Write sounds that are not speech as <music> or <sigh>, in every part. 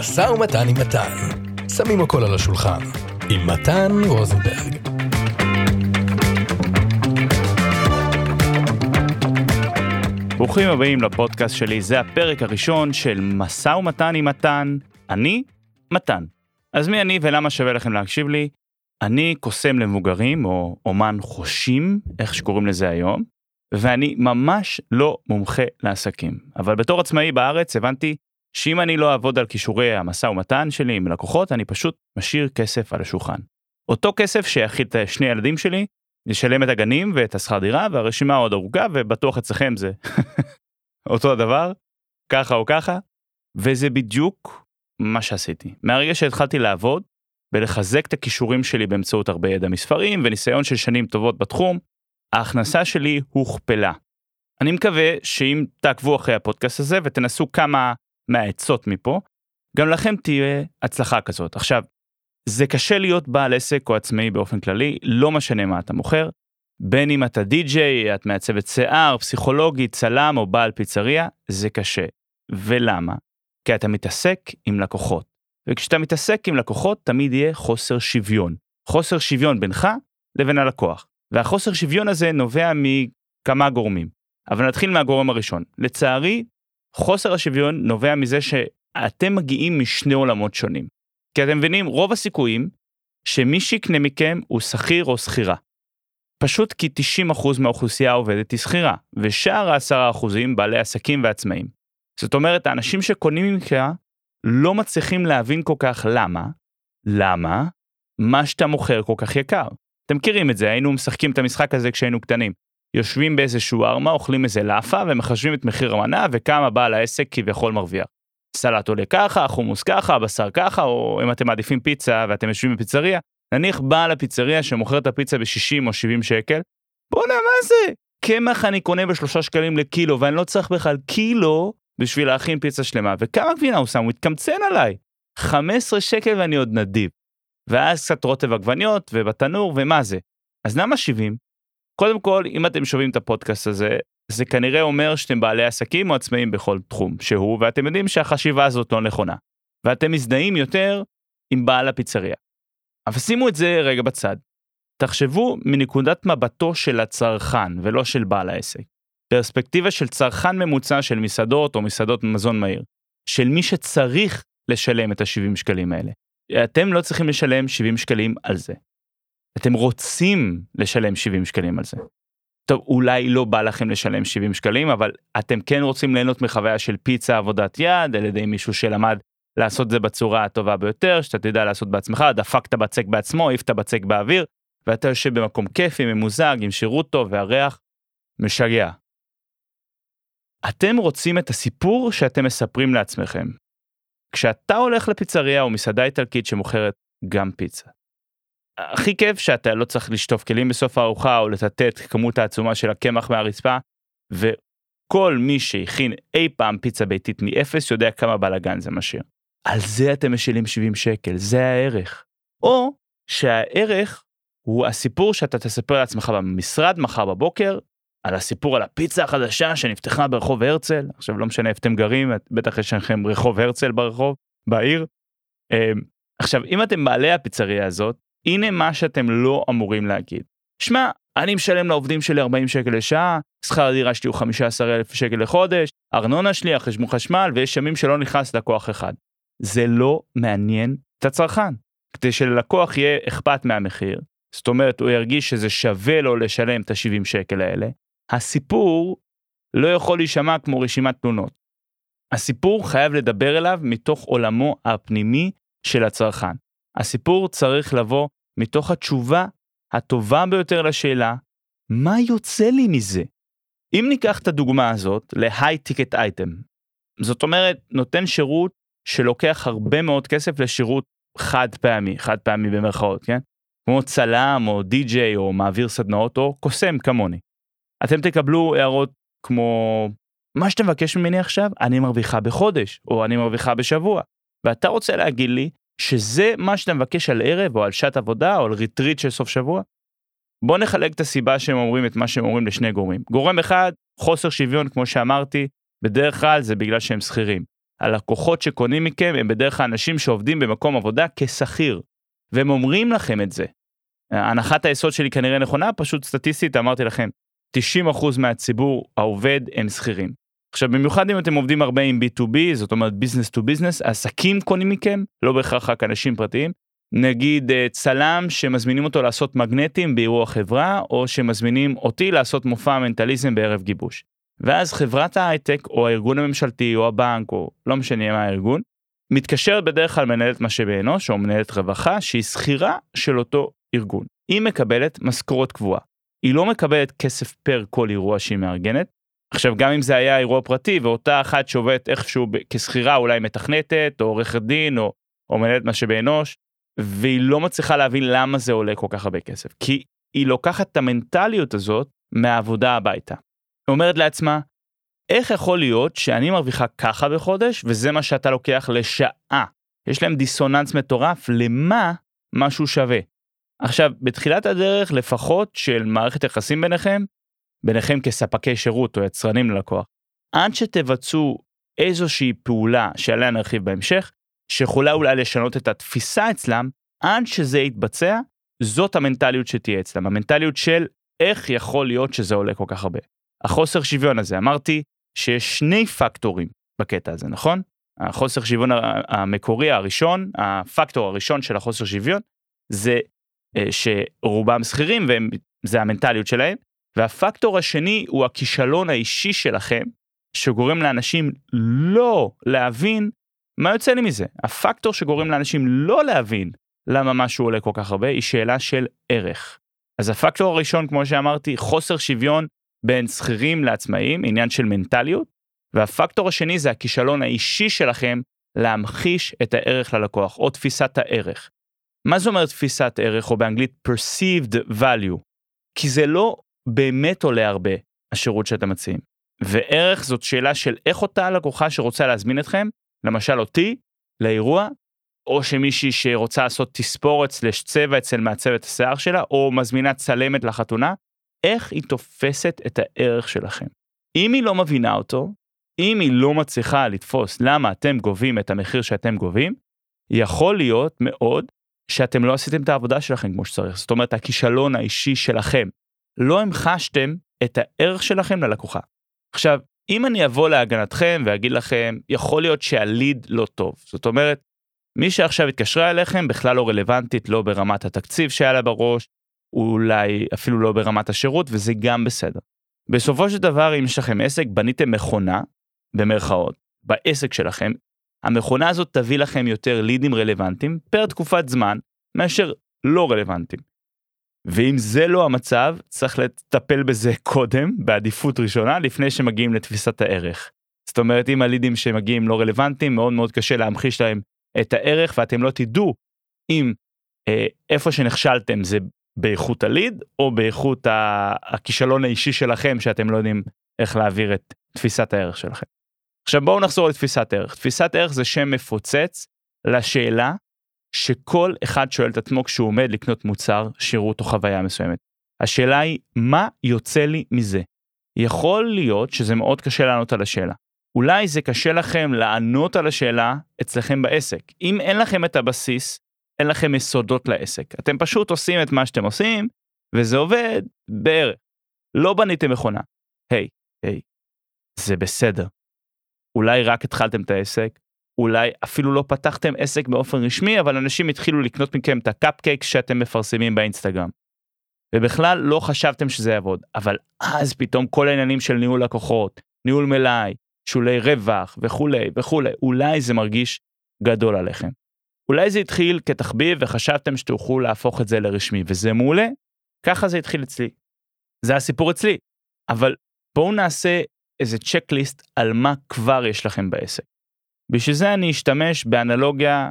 משא ומתן עם מתן. שמים הכל על השולחן. עם מתן רוזנברג. ברוכים הבאים לפודקאסט שלי, זה הפרק הראשון של משא ומתן עם מתן. אני, מתן. אז מי אני ולמה שווה לכם להקשיב לי? אני קוסם למבוגרים, או אומן חושים, איך שקוראים לזה היום, ואני ממש לא מומחה לעסקים. אבל בתור עצמאי בארץ הבנתי שאם אני לא אעבוד על כישורי המשא ומתן שלי עם לקוחות, אני פשוט משאיר כסף על השולחן. אותו כסף שיכיל את שני ילדים שלי, ישלם את הגנים ואת השכר דירה, והרשימה עוד ארוכה, ובטוח אצלכם זה <laughs> אותו הדבר, ככה או ככה, וזה בדיוק מה שעשיתי. מהרגע שהתחלתי לעבוד, ולחזק את הכישורים שלי באמצעות הרבה ידע מספרים וניסיון של שנים טובות בתחום, ההכנסה שלי הוכפלה. אני מקווה שאם תעקבו אחרי הפודקאסט הזה ותנסו כמה מהעצות מפה, גם לכם תהיה הצלחה כזאת. עכשיו, זה קשה להיות בעל עסק או עצמאי באופן כללי, לא משנה מה אתה מוכר, בין אם אתה די-ג'יי, את מעצבת שיער, פסיכולוגית, צלם או בעל פיצריה, זה קשה. ולמה? כי אתה מתעסק עם לקוחות. וכשאתה מתעסק עם לקוחות תמיד יהיה חוסר שוויון. חוסר שוויון בינך לבין הלקוח. והחוסר שוויון הזה נובע מכמה גורמים. אבל נתחיל מהגורם הראשון. לצערי, חוסר השוויון נובע מזה שאתם מגיעים משני עולמות שונים. כי אתם מבינים, רוב הסיכויים שמי שיקנה מכם הוא שכיר או שכירה. פשוט כי 90% מהאוכלוסייה העובדת היא שכירה, ושאר ה-10% בעלי עסקים ועצמאים. זאת אומרת, האנשים שקונים ממך לא מצליחים להבין כל כך למה, למה מה שאתה מוכר כל כך יקר. אתם מכירים את זה, היינו משחקים את המשחק הזה כשהיינו קטנים. יושבים באיזשהו ארמה, אוכלים איזה לאפה ומחשבים את מחיר המנה וכמה בעל העסק כביכול מרוויח. סלט עולה ככה, חומוס ככה, בשר ככה, או אם אתם מעדיפים פיצה ואתם יושבים בפיצריה, נניח בעל הפיצריה שמוכר את הפיצה ב-60 או 70 שקל, בואנה מה זה? קמח אני קונה בשלושה שקלים לקילו ואני לא צריך בכלל קילו בשביל להכין פיצה שלמה, וכמה גבינה הוא שם? הוא התקמצן עליי. 15 שקל ואני עוד נדיב. ואז קצת רוטב עגבניות ובתנור ומה זה. אז למה 70? קודם כל, אם אתם שומעים את הפודקאסט הזה, זה כנראה אומר שאתם בעלי עסקים או עצמאים בכל תחום שהוא, ואתם יודעים שהחשיבה הזאת לא נכונה. ואתם מזדהים יותר עם בעל הפיצריה. אבל שימו את זה רגע בצד. תחשבו מנקודת מבטו של הצרכן ולא של בעל העסק. פרספקטיבה של צרכן ממוצע של מסעדות או מסעדות מזון מהיר. של מי שצריך לשלם את ה-70 שקלים האלה. אתם לא צריכים לשלם 70 שקלים על זה. אתם רוצים לשלם 70 שקלים על זה. טוב, אולי לא בא לכם לשלם 70 שקלים, אבל אתם כן רוצים ליהנות מחוויה של פיצה עבודת יד על ידי מישהו שלמד לעשות את זה בצורה הטובה ביותר, שאתה תדע לעשות בעצמך, דפק את הבצק בעצמו, העיף את הבצק באוויר, ואתה יושב במקום כיפי, ממוזג, עם שירות טוב והריח משגע. אתם רוצים את הסיפור שאתם מספרים לעצמכם. כשאתה הולך לפיצריה או מסעדה איטלקית שמוכרת גם פיצה. הכי כיף שאתה לא צריך לשטוף כלים בסוף הארוחה או את כמות העצומה של הקמח מהרצפה וכל מי שהכין אי פעם פיצה ביתית מאפס יודע כמה בלאגן זה משאיר. על זה אתם משאילים 70 שקל, זה הערך. או שהערך הוא הסיפור שאתה תספר לעצמך במשרד מחר בבוקר על הסיפור על הפיצה החדשה שנפתחה ברחוב הרצל עכשיו לא משנה איפה אתם גרים בטח יש לכם רחוב הרצל ברחוב בעיר. אמ, עכשיו אם אתם בעלי הפיצריה הזאת הנה מה שאתם לא אמורים להגיד. שמע אני משלם לעובדים שלי 40 שקל לשעה שכר הדירה שלי הוא 15 אלף שקל לחודש ארנונה שלי החשבון חשמל ויש ימים שלא נכנס לקוח אחד. זה לא מעניין את הצרכן. כדי שללקוח יהיה אכפת מהמחיר זאת אומרת הוא ירגיש שזה שווה לו לשלם את ה-70 שקל האלה הסיפור לא יכול להישמע כמו רשימת תלונות. הסיפור חייב לדבר אליו מתוך עולמו הפנימי של הצרכן. הסיפור צריך לבוא מתוך התשובה הטובה ביותר לשאלה, מה יוצא לי מזה? אם ניקח את הדוגמה הזאת ל-high ticket item, זאת אומרת, נותן שירות שלוקח הרבה מאוד כסף לשירות חד פעמי, חד פעמי במרכאות, כן? כמו צלם או די-ג'יי או מעביר סדנאות או קוסם כמוני. אתם תקבלו הערות כמו מה שאתה מבקש ממני עכשיו אני מרוויחה בחודש או אני מרוויחה בשבוע ואתה רוצה להגיד לי שזה מה שאתה מבקש על ערב או על שעת עבודה או על ריטריט של סוף שבוע? בוא נחלק את הסיבה שהם אומרים את מה שהם אומרים לשני גורמים. גורם אחד, חוסר שוויון כמו שאמרתי, בדרך כלל זה בגלל שהם שכירים. הלקוחות שקונים מכם הם בדרך כלל אנשים שעובדים במקום עבודה כשכיר, והם אומרים לכם את זה. הנחת היסוד שלי כנראה נכונה, פשוט סטטיסטית אמרתי לכם, 90% מהציבור העובד הם שכירים. עכשיו במיוחד אם אתם עובדים הרבה עם B2B, זאת אומרת business to business, עסקים קונים מכם, לא בהכרח רק אנשים פרטיים. נגיד אה, צלם שמזמינים אותו לעשות מגנטים באירוע חברה, או שמזמינים אותי לעשות מופע מנטליזם בערב גיבוש. ואז חברת ההייטק, או הארגון הממשלתי, או הבנק, או לא משנה מה הארגון, מתקשרת בדרך כלל מנהלת משאבי אנוש, או מנהלת רווחה, שהיא שכירה של אותו ארגון. היא מקבלת משכורת קבועה. היא לא מקבלת כסף פר כל אירוע שהיא מארגנת. עכשיו גם אם זה היה אירוע פרטי ואותה אחת שעובדת איכשהו כשכירה אולי מתכנתת או עורכת דין או, או מנהלת משאבי אנוש והיא לא מצליחה להבין למה זה עולה כל כך הרבה כסף כי היא לוקחת את המנטליות הזאת מהעבודה הביתה. אומרת לעצמה איך יכול להיות שאני מרוויחה ככה בחודש וזה מה שאתה לוקח לשעה. יש להם דיסוננס מטורף למה משהו שווה. עכשיו, בתחילת הדרך לפחות של מערכת יחסים ביניכם, ביניכם כספקי שירות או יצרנים ללקוח, עד שתבצעו איזושהי פעולה שעליה נרחיב בהמשך, שיכולה אולי לשנות את התפיסה אצלם, עד שזה יתבצע, זאת המנטליות שתהיה אצלם, המנטליות של איך יכול להיות שזה עולה כל כך הרבה. החוסר שוויון הזה, אמרתי שיש שני פקטורים בקטע הזה, נכון? החוסר שוויון המקורי הראשון, הפקטור הראשון של החוסר שוויון, זה אה, שרובם שכירים וזה המנטליות שלהם, והפקטור השני הוא הכישלון האישי שלכם, שגורם לאנשים לא להבין מה יוצא לי מזה. הפקטור שגורם לאנשים לא להבין למה משהו עולה כל כך הרבה היא שאלה של ערך. אז הפקטור הראשון, כמו שאמרתי, חוסר שוויון בין שכירים לעצמאים, עניין של מנטליות, והפקטור השני זה הכישלון האישי שלכם להמחיש את הערך ללקוח, או תפיסת הערך. מה זה אומר תפיסת ערך, או באנגלית perceived value? כי זה לא באמת עולה הרבה, השירות שאתם מציעים. וערך זאת שאלה של איך אותה לקוחה שרוצה להזמין אתכם, למשל אותי, לאירוע, או שמישהי שרוצה לעשות תספורת סלש צבע אצל מעצבת השיער שלה, או מזמינה צלמת לחתונה, איך היא תופסת את הערך שלכם. אם היא לא מבינה אותו, אם היא לא מצליחה לתפוס למה אתם גובים את המחיר שאתם גובים, יכול להיות מאוד שאתם לא עשיתם את העבודה שלכם כמו שצריך. זאת אומרת, הכישלון האישי שלכם. לא המחשתם את הערך שלכם ללקוחה. עכשיו, אם אני אבוא להגנתכם ואגיד לכם, יכול להיות שהליד לא טוב. זאת אומרת, מי שעכשיו התקשרה אליכם בכלל לא רלוונטית, לא ברמת התקציב שהיה לה בראש, אולי אפילו לא ברמת השירות, וזה גם בסדר. בסופו של דבר, אם יש לכם עסק, בניתם מכונה, במרכאות, בעסק שלכם, המכונה הזאת תביא לכם יותר לידים רלוונטיים פר תקופת זמן מאשר לא רלוונטיים. ואם זה לא המצב, צריך לטפל בזה קודם, בעדיפות ראשונה, לפני שמגיעים לתפיסת הערך. זאת אומרת, אם הלידים שמגיעים לא רלוונטיים, מאוד מאוד קשה להמחיש להם את הערך, ואתם לא תדעו אם אה, איפה שנכשלתם זה באיכות הליד, או באיכות הכישלון האישי שלכם, שאתם לא יודעים איך להעביר את תפיסת הערך שלכם. עכשיו בואו נחזור לתפיסת ערך. תפיסת ערך זה שם מפוצץ לשאלה שכל אחד שואל את עצמו כשהוא עומד לקנות מוצר, שירות או חוויה מסוימת. השאלה היא, מה יוצא לי מזה? יכול להיות שזה מאוד קשה לענות על השאלה. אולי זה קשה לכם לענות על השאלה אצלכם בעסק. אם אין לכם את הבסיס, אין לכם יסודות לעסק. אתם פשוט עושים את מה שאתם עושים, וזה עובד בערך. לא בניתם מכונה. היי, hey, היי, hey, זה בסדר. אולי רק התחלתם את העסק, אולי אפילו לא פתחתם עסק באופן רשמי, אבל אנשים התחילו לקנות מכם את הקאפקייק שאתם מפרסמים באינסטגרם. ובכלל לא חשבתם שזה יעבוד, אבל אז פתאום כל העניינים של ניהול לקוחות, ניהול מלאי, שולי רווח וכולי וכולי, אולי זה מרגיש גדול עליכם. אולי זה התחיל כתחביב וחשבתם שתוכלו להפוך את זה לרשמי, וזה מעולה, ככה זה התחיל אצלי. זה הסיפור אצלי. אבל בואו נעשה איזה צ'קליסט על מה כבר יש לכם בעסק. בשביל זה אני אשתמש באנלוגיה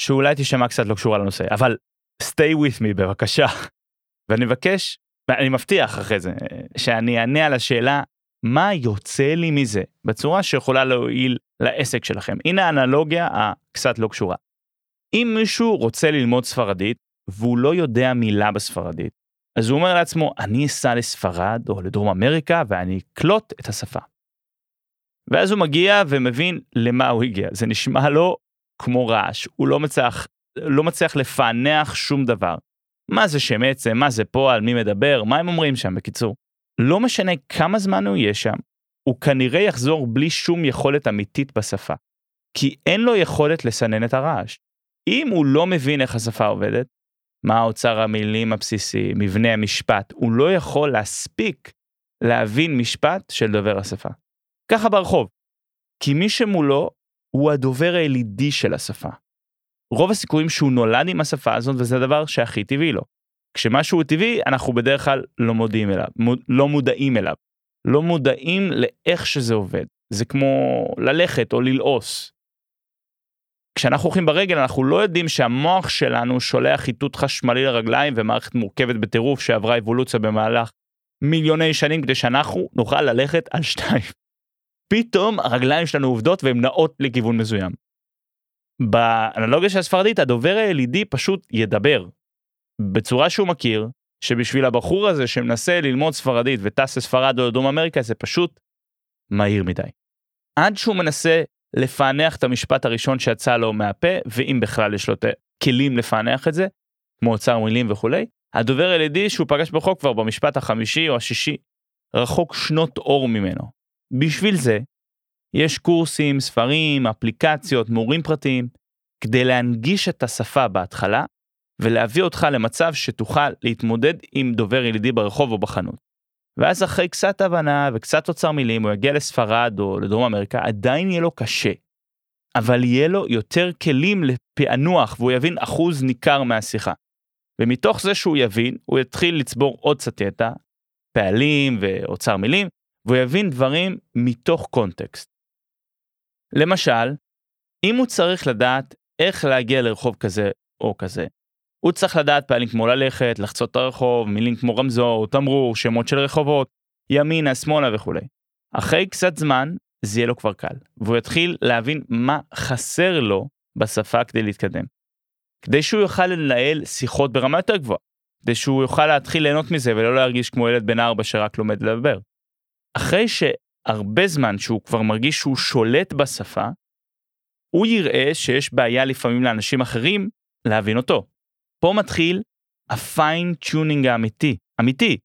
שאולי תשמע קצת לא קשורה לנושא, אבל stay with me בבקשה. <laughs> ואני מבקש, ואני מבטיח אחרי זה, שאני אענה על השאלה מה יוצא לי מזה בצורה שיכולה להועיל לעסק שלכם. הנה האנלוגיה הקצת לא קשורה. אם מישהו רוצה ללמוד ספרדית והוא לא יודע מילה בספרדית, אז הוא אומר לעצמו, אני אסע לספרד או לדרום אמריקה ואני אקלוט את השפה. ואז הוא מגיע ומבין למה הוא הגיע. זה נשמע לו כמו רעש, הוא לא מצליח, לא מצליח לפענח שום דבר. מה זה שם עצם, מה זה פועל, מי מדבר, מה הם אומרים שם בקיצור. לא משנה כמה זמן הוא יהיה שם, הוא כנראה יחזור בלי שום יכולת אמיתית בשפה. כי אין לו יכולת לסנן את הרעש. אם הוא לא מבין איך השפה עובדת, מה האוצר המילים הבסיסי, מבנה המשפט, הוא לא יכול להספיק להבין משפט של דובר השפה. ככה ברחוב. כי מי שמולו הוא הדובר הילידי של השפה. רוב הסיכויים שהוא נולד עם השפה הזאת וזה הדבר שהכי טבעי לו. כשמשהו טבעי אנחנו בדרך כלל לא מודיעים אליו, מוד, לא מודעים אליו. לא מודעים לאיך שזה עובד. זה כמו ללכת או ללעוס. כשאנחנו הולכים ברגל אנחנו לא יודעים שהמוח שלנו שולח איתות חשמלי לרגליים ומערכת מורכבת בטירוף שעברה אבולוציה במהלך מיליוני שנים כדי שאנחנו נוכל ללכת על שתיים. פתאום הרגליים שלנו עובדות והן נעות לכיוון מסוים. באנלוגיה של הספרדית הדובר הילידי פשוט ידבר בצורה שהוא מכיר שבשביל הבחור הזה שמנסה ללמוד ספרדית וטס לספרד או לדרום אמריקה זה פשוט מהיר מדי. עד שהוא מנסה לפענח את המשפט הראשון שיצא לו מהפה ואם בכלל יש לו את הכלים לפענח את זה כמו אוצר מילים וכולי הדובר הילידי שהוא פגש בחוק כבר במשפט החמישי או השישי רחוק שנות אור ממנו. בשביל זה יש קורסים, ספרים, אפליקציות, מורים פרטיים, כדי להנגיש את השפה בהתחלה ולהביא אותך למצב שתוכל להתמודד עם דובר ילידי ברחוב או בחנות. ואז אחרי קצת הבנה וקצת אוצר מילים הוא יגיע לספרד או לדרום אמריקה, עדיין יהיה לו קשה. אבל יהיה לו יותר כלים לפענוח והוא יבין אחוז ניכר מהשיחה. ומתוך זה שהוא יבין, הוא יתחיל לצבור עוד קצת ידע, פעלים ואוצר מילים, והוא יבין דברים מתוך קונטקסט. למשל, אם הוא צריך לדעת איך להגיע לרחוב כזה או כזה, הוא צריך לדעת פעלים כמו ללכת, לחצות את הרחוב, מילים כמו רמזור, תמרור, שמות של רחובות, ימינה, שמאלה וכולי. אחרי קצת זמן, זה יהיה לו כבר קל, והוא יתחיל להבין מה חסר לו בשפה כדי להתקדם. כדי שהוא יוכל לנהל שיחות ברמה יותר גבוהה, כדי שהוא יוכל להתחיל ליהנות מזה ולא להרגיש כמו ילד בן ארבע שרק לומד לדבר. אחרי שהרבה זמן שהוא כבר מרגיש שהוא שולט בשפה, הוא יראה שיש בעיה לפעמים לאנשים אחרים להבין אותו. פה מתחיל ה fine tuning האמיתי, אמיתי,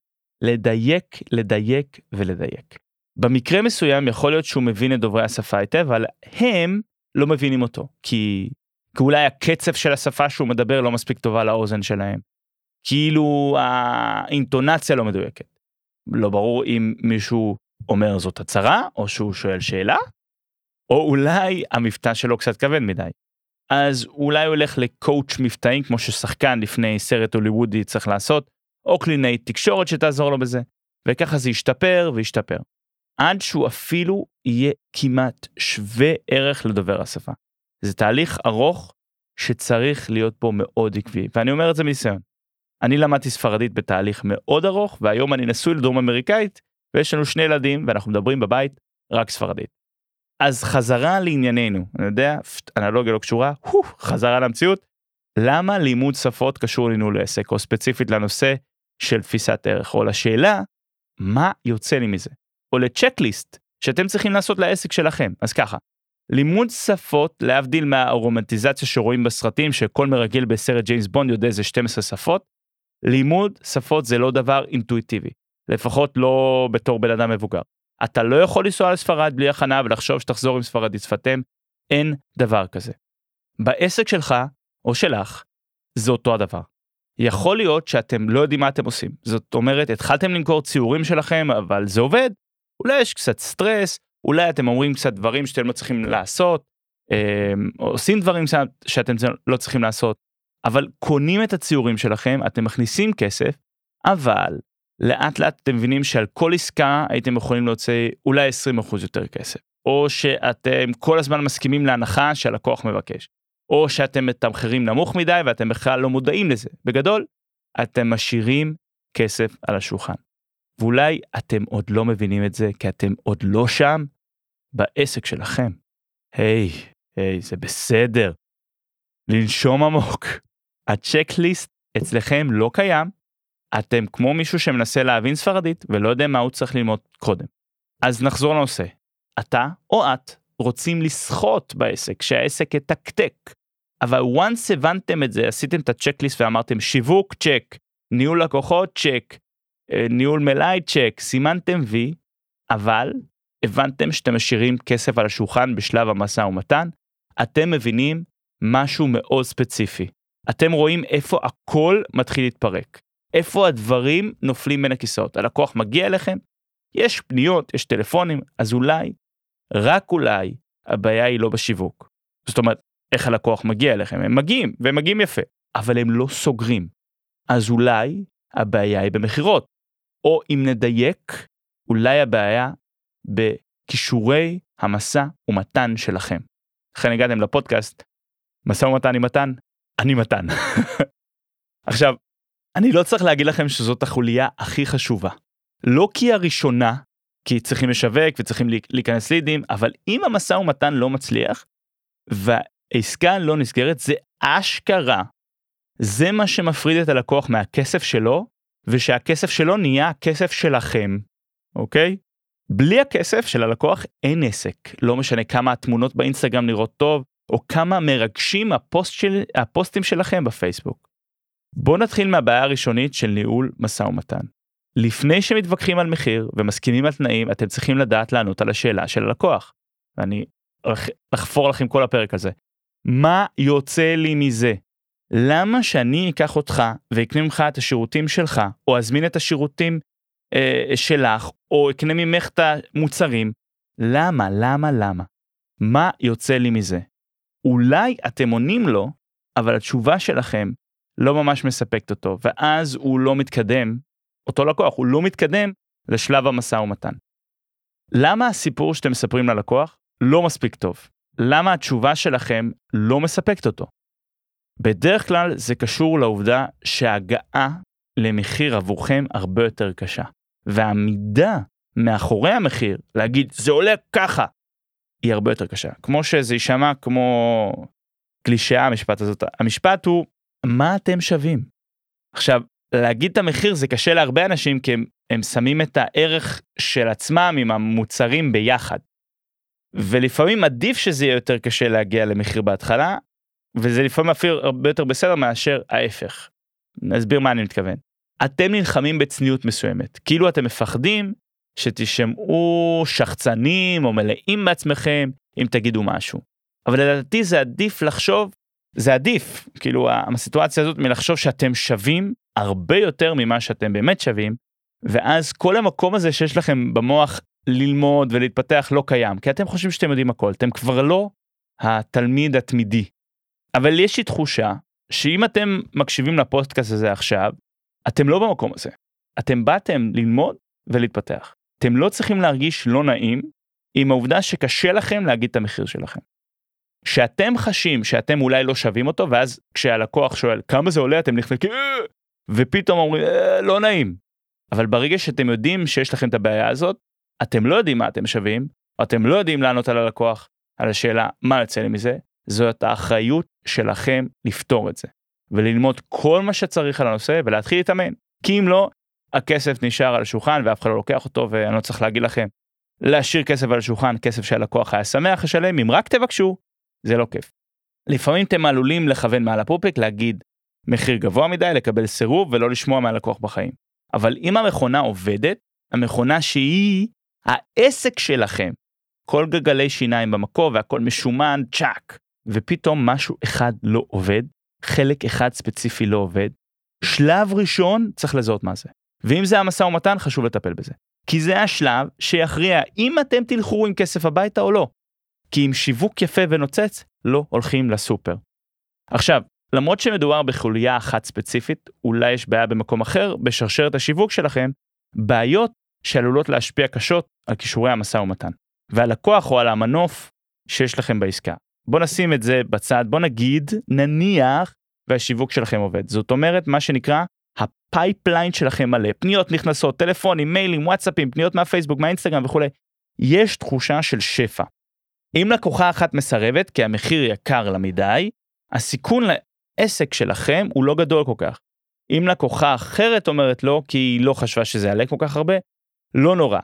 לדייק, לדייק ולדייק. במקרה מסוים יכול להיות שהוא מבין את דוברי השפה היטב, אבל הם לא מבינים אותו, כי, כי אולי הקצב של השפה שהוא מדבר לא מספיק טובה לאוזן שלהם. כאילו האינטונציה לא מדויקת. לא ברור אם מישהו אומר זאת הצהרה, או שהוא שואל שאלה, או אולי המבטא שלו קצת כבד מדי. אז אולי הוא ילך לקואוצ' מבטאים כמו ששחקן לפני סרט הוליוודי צריך לעשות, או קלינאי תקשורת שתעזור לו בזה, וככה זה ישתפר וישתפר. עד שהוא אפילו יהיה כמעט שווה ערך לדובר השפה. זה תהליך ארוך שצריך להיות פה מאוד עקבי, ואני אומר את זה מניסיון. אני למדתי ספרדית בתהליך מאוד ארוך, והיום אני נשוי לדרום אמריקאית, ויש לנו שני ילדים, ואנחנו מדברים בבית רק ספרדית. אז חזרה לענייננו, אני יודע, אנלוגיה לא קשורה, הו, חזרה למציאות. למה לימוד שפות קשור לניהול עסק, או ספציפית לנושא של תפיסת ערך, או לשאלה, מה יוצא לי מזה? או לצ'קליסט שאתם צריכים לעשות לעסק שלכם. אז ככה, לימוד שפות, להבדיל מהרומנטיזציה שרואים בסרטים, שכל מרגיל בסרט ג'יימס בונד יודע איזה 12 שפות, לימוד שפות זה לא דבר אינטואיטיבי, לפחות לא בתור בן אדם מבוגר. אתה לא יכול לנסוע לספרד בלי הכנה ולחשוב שתחזור עם ספרדית שפתם, אין דבר כזה. בעסק שלך או שלך זה אותו הדבר. יכול להיות שאתם לא יודעים מה אתם עושים. זאת אומרת, התחלתם למכור ציורים שלכם, אבל זה עובד. אולי יש קצת סטרס, אולי אתם אומרים קצת דברים שאתם לא צריכים לעשות, אה, עושים דברים שאתם לא צריכים לעשות, אבל קונים את הציורים שלכם, אתם מכניסים כסף, אבל לאט לאט אתם מבינים שעל כל עסקה הייתם יכולים להוציא אולי 20% יותר כסף. או שאתם כל הזמן מסכימים להנחה שהלקוח מבקש. או שאתם מתמחרים נמוך מדי ואתם בכלל לא מודעים לזה. בגדול, אתם משאירים כסף על השולחן. ואולי אתם עוד לא מבינים את זה כי אתם עוד לא שם בעסק שלכם. היי, hey, היי, hey, זה בסדר. לנשום עמוק. הצ'קליסט אצלכם לא קיים, אתם כמו מישהו שמנסה להבין ספרדית ולא יודע מה הוא צריך ללמוד קודם. אז נחזור לנושא. אתה או את רוצים לסחוט בעסק, שהעסק יתקתק. אבל once הבנתם את זה, עשיתם את הצ'קליסט ואמרתם שיווק צ'ק, ניהול לקוחות צ'ק, אה, ניהול מלאי צ'ק, סימנתם וי, אבל הבנתם שאתם משאירים כסף על השולחן בשלב המשא ומתן, אתם מבינים משהו מאוד ספציפי. אתם רואים איפה הכל מתחיל להתפרק. איפה הדברים נופלים בין הכיסאות. הלקוח מגיע אליכם, יש פניות, יש טלפונים, אז אולי, רק אולי, הבעיה היא לא בשיווק. זאת אומרת, איך הלקוח מגיע אליכם? הם מגיעים, והם מגיעים יפה, אבל הם לא סוגרים. אז אולי הבעיה היא במכירות. או אם נדייק, אולי הבעיה בכישורי המשא ומתן שלכם. לכן הגעתם לפודקאסט, משא ומתן עם מתן, אני מתן. עכשיו, אני לא צריך להגיד לכם שזאת החוליה הכי חשובה. לא כי הראשונה, כי צריכים לשווק וצריכים להיכנס לידים, אבל אם המשא ומתן לא מצליח, והעסקה לא נסגרת, זה אשכרה. זה מה שמפריד את הלקוח מהכסף שלו, ושהכסף שלו נהיה הכסף שלכם, אוקיי? בלי הכסף של הלקוח אין עסק. לא משנה כמה התמונות באינסטגרם נראות טוב, או כמה מרגשים הפוסט של, הפוסטים שלכם בפייסבוק. בואו נתחיל מהבעיה הראשונית של ניהול משא ומתן. לפני שמתווכחים על מחיר ומסכימים על תנאים, אתם צריכים לדעת לענות על השאלה של הלקוח. ואני אחפור לכם כל הפרק הזה. מה יוצא לי מזה? למה שאני אקח אותך ואקנה ממך את השירותים שלך, או אזמין את השירותים אה, שלך, או אקנה ממך את המוצרים? למה, למה, למה? מה יוצא לי מזה? אולי אתם עונים לו, אבל התשובה שלכם לא ממש מספקת אותו, ואז הוא לא מתקדם, אותו לקוח, הוא לא מתקדם לשלב המשא ומתן. למה הסיפור שאתם מספרים ללקוח לא מספיק טוב? למה התשובה שלכם לא מספקת אותו? בדרך כלל זה קשור לעובדה שההגעה למחיר עבורכם הרבה יותר קשה. והעמידה מאחורי המחיר, להגיד זה עולה ככה, היא הרבה יותר קשה. כמו שזה יישמע כמו קלישאה המשפט הזאת. המשפט הוא מה אתם שווים. עכשיו, להגיד את המחיר זה קשה להרבה אנשים כי הם, הם שמים את הערך של עצמם עם המוצרים ביחד. ולפעמים עדיף שזה יהיה יותר קשה להגיע למחיר בהתחלה, וזה לפעמים אפילו הרבה יותר בסדר מאשר ההפך. נסביר מה אני מתכוון. אתם נלחמים בצניעות מסוימת, כאילו אתם מפחדים שתשמעו שחצנים או מלאים בעצמכם אם תגידו משהו. אבל לדעתי זה עדיף לחשוב זה עדיף, כאילו הסיטואציה הזאת מלחשוב שאתם שווים הרבה יותר ממה שאתם באמת שווים, ואז כל המקום הזה שיש לכם במוח ללמוד ולהתפתח לא קיים, כי אתם חושבים שאתם יודעים הכל, אתם כבר לא התלמיד התמידי. אבל יש לי תחושה שאם אתם מקשיבים לפודקאסט הזה עכשיו, אתם לא במקום הזה. אתם באתם ללמוד ולהתפתח. אתם לא צריכים להרגיש לא נעים עם העובדה שקשה לכם להגיד את המחיר שלכם. שאתם חשים שאתם אולי לא שווים אותו ואז כשהלקוח שואל כמה זה עולה אתם נכנסים אה! ופתאום אומרים אה, לא נעים. אבל ברגע שאתם יודעים שיש לכם את הבעיה הזאת אתם לא יודעים מה אתם שווים אתם לא יודעים לענות על הלקוח על השאלה מה יוצא לי מזה זאת האחריות שלכם לפתור את זה וללמוד כל מה שצריך על הנושא ולהתחיל להתאמן כי אם לא הכסף נשאר על השולחן ואף אחד לא לוקח אותו ואני לא צריך להגיד לכם להשאיר כסף על השולחן כסף שהלקוח היה שמח לשלם אם רק תבקשו זה לא כיף. לפעמים אתם עלולים לכוון מעל הפופק להגיד מחיר גבוה מדי, לקבל סירוב ולא לשמוע מהלקוח בחיים. אבל אם המכונה עובדת, המכונה שהיא העסק שלכם, כל גלגלי שיניים במקור והכל משומן צ'אק, ופתאום משהו אחד לא עובד, חלק אחד ספציפי לא עובד, שלב ראשון צריך לזהות מה זה. ואם זה המשא ומתן חשוב לטפל בזה. כי זה השלב שיכריע אם אתם תלכו עם כסף הביתה או לא. כי עם שיווק יפה ונוצץ, לא הולכים לסופר. עכשיו, למרות שמדובר בחוליה אחת ספציפית, אולי יש בעיה במקום אחר בשרשרת השיווק שלכם, בעיות שעלולות להשפיע קשות על כישורי המשא ומתן, והלקוח או על המנוף שיש לכם בעסקה. בוא נשים את זה בצד, בוא נגיד, נניח והשיווק שלכם עובד. זאת אומרת, מה שנקרא, ה pipeline שלכם מלא, פניות נכנסות, טלפונים, מיילים, וואטסאפים, פניות מהפייסבוק, מהאינסטגרם וכולי. יש תחושה של שפע. אם לקוחה אחת מסרבת כי המחיר יקר לה מדי, הסיכון לעסק שלכם הוא לא גדול כל כך. אם לקוחה אחרת אומרת לא כי היא לא חשבה שזה יעלה כל כך הרבה, לא נורא.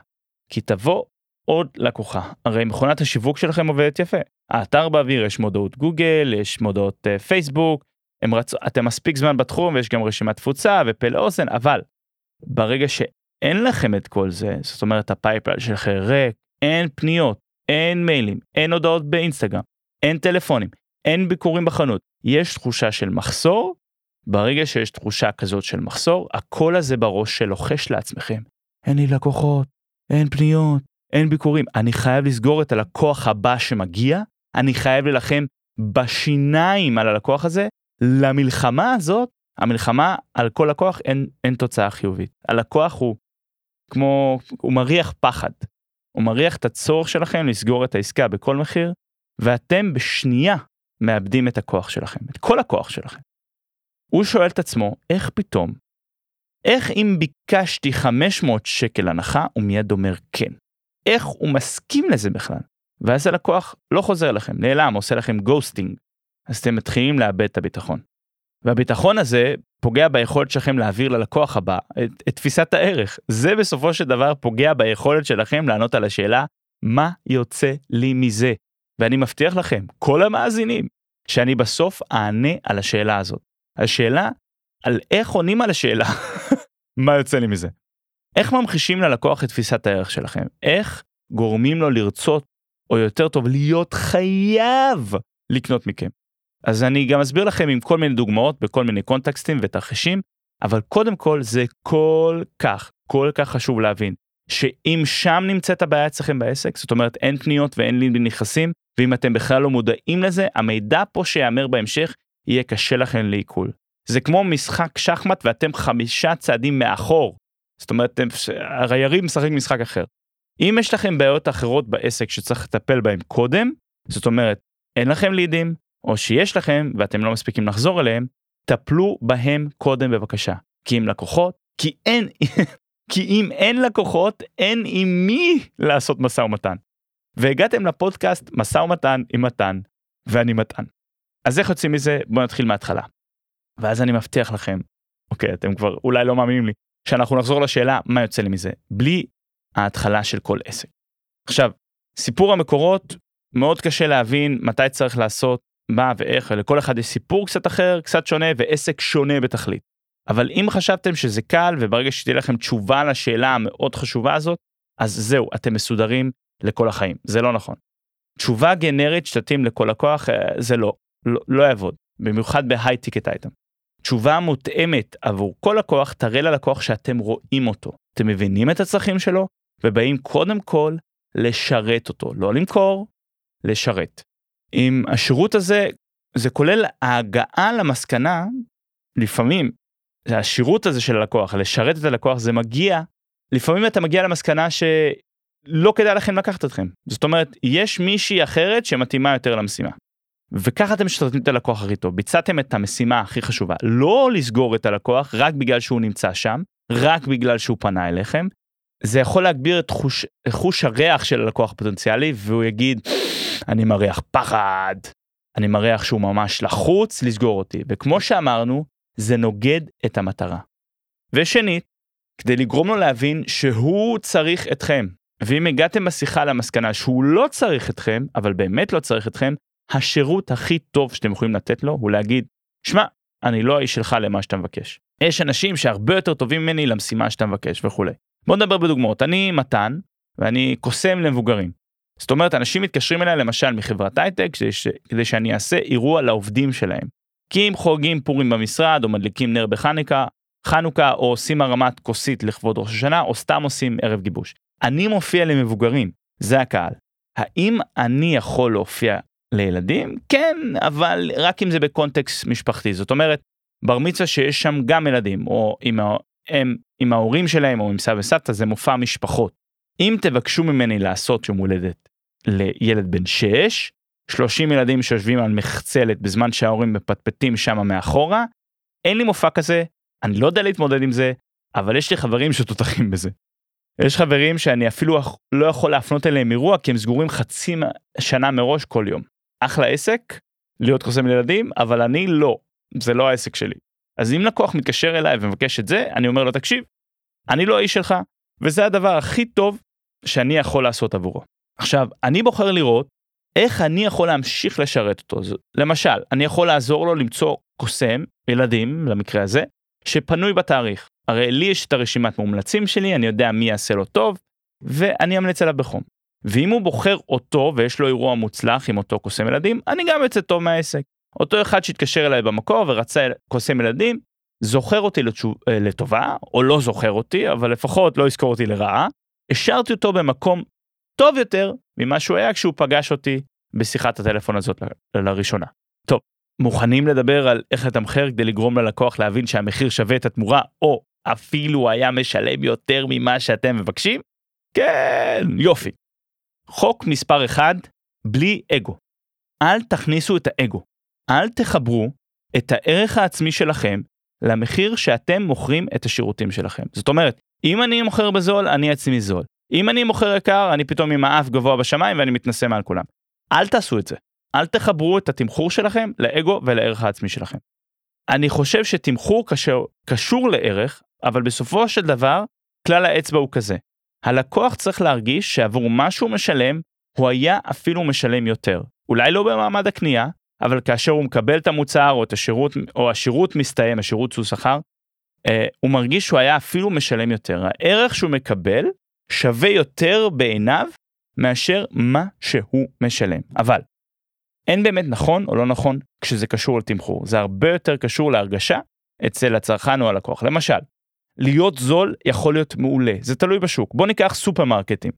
כי תבוא עוד לקוחה. הרי מכונת השיווק שלכם עובדת יפה. האתר באוויר, יש מודעות גוגל, יש מודעות uh, פייסבוק, הם רצו, אתם מספיק זמן בתחום ויש גם רשימת תפוצה ומפה לאוזן, אבל ברגע שאין לכם את כל זה, זאת אומרת ה pipeline שלכם ריק, אין פניות, אין מיילים, אין הודעות באינסטגרם, אין טלפונים, אין ביקורים בחנות, יש תחושה של מחסור, ברגע שיש תחושה כזאת של מחסור, הקול הזה בראש שלוחש לעצמכם, אין לי לקוחות, אין פניות, אין ביקורים, אני חייב לסגור את הלקוח הבא שמגיע, אני חייב להילחם בשיניים על הלקוח הזה, למלחמה הזאת, המלחמה על כל לקוח אין, אין תוצאה חיובית. הלקוח הוא כמו, הוא מריח פחד. הוא מריח את הצורך שלכם לסגור את העסקה בכל מחיר, ואתם בשנייה מאבדים את הכוח שלכם, את כל הכוח שלכם. הוא שואל את עצמו, איך פתאום? איך אם ביקשתי 500 שקל הנחה, הוא מיד אומר כן? איך הוא מסכים לזה בכלל? ואז הלקוח לא חוזר לכם, נעלם, עושה לכם ghosting. אז אתם מתחילים לאבד את הביטחון. והביטחון הזה פוגע ביכולת שלכם להעביר ללקוח הבא את, את תפיסת הערך. זה בסופו של דבר פוגע ביכולת שלכם לענות על השאלה, מה יוצא לי מזה? ואני מבטיח לכם, כל המאזינים, שאני בסוף אענה על השאלה הזאת. השאלה על איך עונים על השאלה, <laughs> מה יוצא לי מזה. איך ממחישים ללקוח את תפיסת הערך שלכם? איך גורמים לו לרצות, או יותר טוב, להיות חייב לקנות מכם? אז אני גם אסביר לכם עם כל מיני דוגמאות בכל מיני קונטקסטים ותרחישים, אבל קודם כל זה כל כך, כל כך חשוב להבין, שאם שם נמצאת הבעיה אצלכם בעסק, זאת אומרת אין פניות ואין לינקים נכנסים, ואם אתם בכלל לא מודעים לזה, המידע פה שיאמר בהמשך יהיה קשה לכם לעיכול. זה כמו משחק שחמט ואתם חמישה צעדים מאחור. זאת אומרת, הרי יריב משחק משחק אחר. אם יש לכם בעיות אחרות בעסק שצריך לטפל בהן קודם, זאת אומרת, אין לכם לידים, או שיש לכם ואתם לא מספיקים לחזור אליהם, טפלו בהם קודם בבקשה. כי אם לקוחות, כי אין, <laughs> כי אם אין לקוחות, אין עם מי לעשות משא ומתן. והגעתם לפודקאסט משא ומתן עם מתן, ואני מתן. אז איך יוצאים מזה? בואו נתחיל מההתחלה. ואז אני מבטיח לכם, אוקיי, אתם כבר אולי לא מאמינים לי, שאנחנו נחזור לשאלה מה יוצא לי מזה, בלי ההתחלה של כל עסק. עכשיו, סיפור המקורות, מאוד קשה להבין מתי צריך לעשות מה ואיך, ולכל אחד יש סיפור קצת אחר, קצת שונה, ועסק שונה בתכלית. אבל אם חשבתם שזה קל, וברגע שתהיה לכם תשובה לשאלה המאוד חשובה הזאת, אז זהו, אתם מסודרים לכל החיים. זה לא נכון. תשובה גנרית שתתאים לכל לקוח, אה, זה לא, לא, לא יעבוד, במיוחד בהיי טיקט אייטם. תשובה מותאמת עבור כל לקוח תראה ללקוח שאתם רואים אותו, אתם מבינים את הצרכים שלו, ובאים קודם כל לשרת אותו, לא למכור, לשרת. עם השירות הזה, זה כולל ההגעה למסקנה, לפעמים, השירות הזה של הלקוח, לשרת את הלקוח, זה מגיע, לפעמים אתה מגיע למסקנה שלא כדאי לכם לקחת אתכם. זאת אומרת, יש מישהי אחרת שמתאימה יותר למשימה. וככה אתם משתתפים את הלקוח הכי טוב, ביצעתם את המשימה הכי חשובה, לא לסגור את הלקוח רק בגלל שהוא נמצא שם, רק בגלל שהוא פנה אליכם, זה יכול להגביר את חוש, חוש הריח של הלקוח הפוטנציאלי והוא יגיד אני מריח פחד, אני מריח שהוא ממש לחוץ לסגור אותי, וכמו שאמרנו, זה נוגד את המטרה. ושנית, כדי לגרום לו להבין שהוא צריך אתכם, ואם הגעתם בשיחה למסקנה שהוא לא צריך אתכם, אבל באמת לא צריך אתכם, השירות הכי טוב שאתם יכולים לתת לו הוא להגיד, שמע, אני לא האיש שלך למה שאתה מבקש. יש אנשים שהרבה יותר טובים ממני למשימה שאתה מבקש וכולי. בוא נדבר בדוגמאות, אני מתן, ואני קוסם למבוגרים. זאת אומרת, אנשים מתקשרים אליי למשל מחברת הייטק, ש... כדי שאני אעשה אירוע לעובדים שלהם. כי אם חוגגים פורים במשרד, או מדליקים נר בחנוכה, חנוכה, או עושים הרמת כוסית לכבוד ראש השנה, או סתם עושים ערב גיבוש. אני מופיע למבוגרים, זה הקהל. האם אני יכול להופיע לילדים? כן, אבל רק אם זה בקונטקסט משפחתי. זאת אומרת, בר מצווה שיש שם גם ילדים, או עם, הם, עם ההורים שלהם, או עם סבא וסבתא, זה מופע משפחות. אם תבקשו ממני לעשות יום הולדת לילד בן 6, 30 ילדים שיושבים על מחצלת בזמן שההורים מפטפטים שם מאחורה, אין לי מופע כזה, אני לא יודע להתמודד עם זה, אבל יש לי חברים שתותחים בזה. יש חברים שאני אפילו לא יכול להפנות אליהם אירוע כי הם סגורים חצי שנה מראש כל יום. אחלה עסק, להיות קוסם לילדים, אבל אני לא, זה לא העסק שלי. אז אם לקוח מתקשר אליי ומבקש את זה, אני אומר לו, תקשיב, אני לא האיש שלך, וזה הדבר הכי טוב שאני יכול לעשות עבורו. עכשיו, אני בוחר לראות איך אני יכול להמשיך לשרת אותו. למשל, אני יכול לעזור לו למצוא קוסם, ילדים, למקרה הזה, שפנוי בתאריך. הרי לי יש את הרשימת מומלצים שלי, אני יודע מי יעשה לו טוב, ואני אמליץ עליו בחום. ואם הוא בוחר אותו ויש לו אירוע מוצלח עם אותו קוסם ילדים, אני גם יוצא טוב מהעסק. אותו אחד שהתקשר אליי במקור ורצה קוסם ילדים, זוכר אותי לתשוב, אה, לטובה, או לא זוכר אותי, אבל לפחות לא יזכור אותי לרעה, השארתי אותו במקום טוב יותר ממה שהוא היה כשהוא פגש אותי בשיחת הטלפון הזאת לראשונה. טוב, מוכנים לדבר על איך לתמחר כדי לגרום ללקוח להבין שהמחיר שווה את התמורה, או אפילו היה משלם יותר ממה שאתם מבקשים? כן, יופי. חוק מספר 1, בלי אגו. אל תכניסו את האגו. אל תחברו את הערך העצמי שלכם למחיר שאתם מוכרים את השירותים שלכם. זאת אומרת, אם אני מוכר בזול, אני עצמי זול. אם אני מוכר יקר, אני פתאום עם האף גבוה בשמיים ואני מתנשא מעל כולם. אל תעשו את זה. אל תחברו את התמחור שלכם לאגו ולערך העצמי שלכם. אני חושב שתמחור קשור, קשור לערך, אבל בסופו של דבר, כלל האצבע הוא כזה. הלקוח צריך להרגיש שעבור מה שהוא משלם, הוא היה אפילו משלם יותר. אולי לא במעמד הקנייה, אבל כאשר הוא מקבל את המוצר או את השירות, או השירות מסתיים, השירות שהוא שכר, אה, הוא מרגיש שהוא היה אפילו משלם יותר. הערך שהוא מקבל שווה יותר בעיניו מאשר מה שהוא משלם. אבל אין באמת נכון או לא נכון כשזה קשור לתמחור, זה הרבה יותר קשור להרגשה אצל הצרכן או הלקוח. למשל, להיות זול יכול להיות מעולה, זה תלוי בשוק. בוא ניקח סופרמרקטים,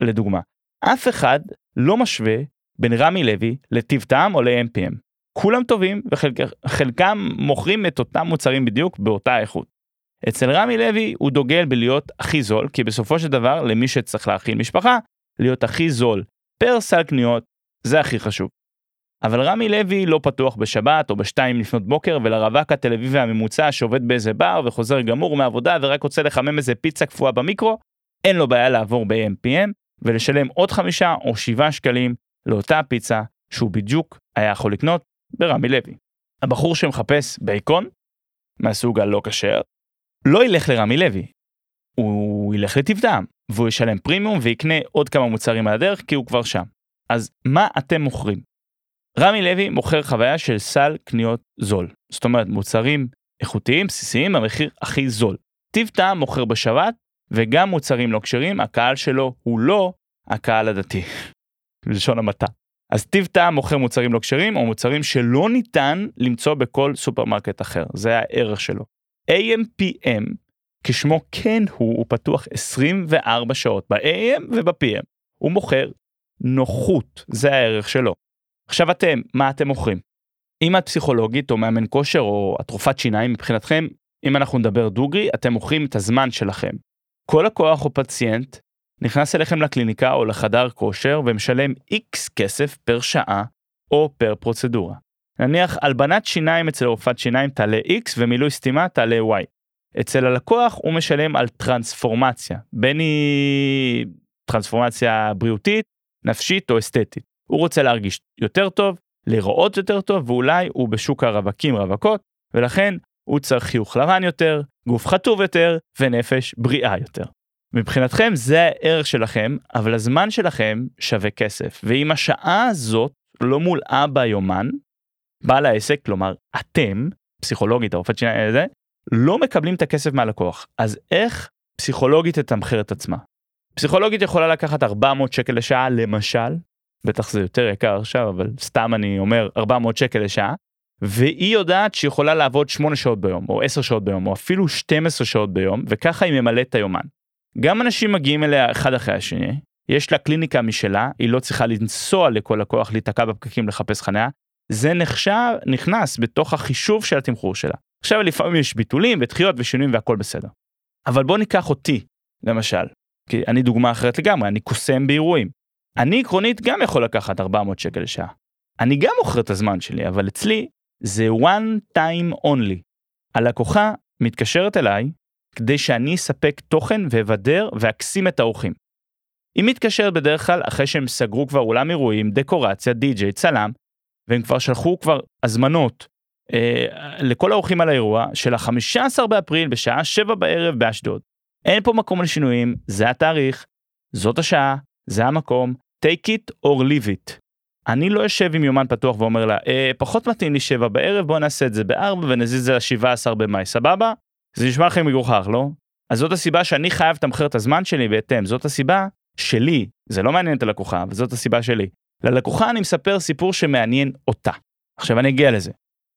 לדוגמה. אף אחד לא משווה בין רמי לוי לטיב טעם או ל-MPM. כולם טובים וחלקם מוכרים את אותם מוצרים בדיוק באותה איכות. אצל רמי לוי הוא דוגל בלהיות הכי זול, כי בסופו של דבר למי שצריך להכיל משפחה, להיות הכי זול פר סל קניות זה הכי חשוב. אבל רמי לוי לא פתוח בשבת או בשתיים לפנות בוקר ולרווק התל אביבי הממוצע שעובד באיזה בר וחוזר גמור מעבודה ורק רוצה לחמם איזה פיצה קפואה במיקרו, אין לו בעיה לעבור ב-AMPM ולשלם עוד חמישה או שבעה שקלים לאותה פיצה שהוא בדיוק היה יכול לקנות ברמי לוי. הבחור שמחפש בייקון, מהסוג הלא כשר, לא ילך לרמי לוי, הוא ילך לטבעם, והוא ישלם פרימיום ויקנה עוד כמה מוצרים על הדרך כי הוא כבר שם. אז מה אתם מוכרים? רמי לוי מוכר חוויה של סל קניות זול. זאת אומרת, מוצרים איכותיים, בסיסיים, המחיר הכי זול. טיב טעם מוכר בשבת, וגם מוצרים לא כשרים, הקהל שלו הוא לא הקהל הדתי. בלשון המעטה. אז טיב טעם מוכר מוצרים לא כשרים, או מוצרים שלא ניתן למצוא בכל סופרמרקט אחר. זה הערך שלו. AMPM, כשמו כן הוא, הוא פתוח 24 שעות ב-AM וב-PM. הוא מוכר נוחות, זה הערך שלו. עכשיו אתם, מה אתם מוכרים? אם את פסיכולוגית או מאמן כושר או התרופת שיניים מבחינתכם, אם אנחנו נדבר דוגרי, אתם מוכרים את הזמן שלכם. כל לקוח או פציינט נכנס אליכם לקליניקה או לחדר כושר ומשלם X כסף פר שעה או פר פרוצדורה. נניח הלבנת שיניים אצל רופאת שיניים תעלה X ומילוי סתימה תעלה Y. אצל הלקוח הוא משלם על טרנספורמציה, בין היא טרנספורמציה בריאותית, נפשית או אסתטית. הוא רוצה להרגיש יותר טוב, להיראות יותר טוב, ואולי הוא בשוק הרווקים רווקות, ולכן הוא צריך חיוך לבן יותר, גוף חטוב יותר, ונפש בריאה יותר. מבחינתכם זה הערך שלכם, אבל הזמן שלכם שווה כסף, ואם השעה הזאת לא מולאה ביומן, בעל העסק, כלומר אתם, פסיכולוגית, הרופאת שיניים, הזה, לא מקבלים את הכסף מהלקוח. אז איך פסיכולוגית תתמחר את עצמה? פסיכולוגית יכולה לקחת 400 שקל לשעה למשל, בטח זה יותר יקר עכשיו, אבל סתם אני אומר 400 שקל לשעה, והיא יודעת שהיא יכולה לעבוד 8 שעות ביום, או 10 שעות ביום, או אפילו 12 שעות ביום, וככה היא ממלאת את היומן. גם אנשים מגיעים אליה אחד אחרי השני, יש לה קליניקה משלה, היא לא צריכה לנסוע לכל לקוח, להיתקע בפקקים לחפש חניה, זה נחשב, נכנס בתוך החישוב של התמחור שלה. עכשיו לפעמים יש ביטולים ודחיות ושינויים והכל בסדר. אבל בוא ניקח אותי, למשל, כי אני דוגמה אחרת לגמרי, אני קוסם באירועים. אני עקרונית גם יכול לקחת 400 שקל לשעה. אני גם מוכר את הזמן שלי, אבל אצלי זה one time only. הלקוחה מתקשרת אליי כדי שאני אספק תוכן ואבדר ואקסים את האורחים. היא מתקשרת בדרך כלל אחרי שהם סגרו כבר אולם אירועים, דקורציה, די-ג'יי, צלם, והם כבר שלחו כבר הזמנות אה, לכל האורחים על האירוע של ה-15 באפריל בשעה 7 בערב באשדוד. אין פה מקום לשינויים, זה התאריך, זאת השעה, זה המקום, take it or leave it. אני לא אשב עם יומן פתוח ואומר לה, אה, פחות מתאים לי שבע בערב, בוא נעשה את זה בארבע ונזיז את זה לשבעה עשר במאי, סבבה? זה נשמע לכם מגוחך, לא? אז זאת הסיבה שאני חייב לתמחר את הזמן שלי בהתאם, זאת הסיבה שלי, זה לא מעניין את הלקוחה, אבל זאת הסיבה שלי. ללקוחה אני מספר סיפור שמעניין אותה. עכשיו אני אגיע לזה.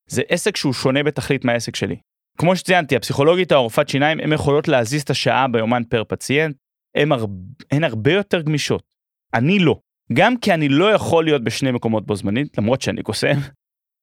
זה עסק שהוא שונה בתכלית מהעסק שלי. כמו שציינתי, הפסיכולוגית או שיניים, הן יכולות להזיז את השעה ביומן פר פציינט, הן הר... הרבה יותר גמישות. אני לא. גם כי אני לא יכול להיות בשני מקומות בו זמנית, למרות שאני קוסם,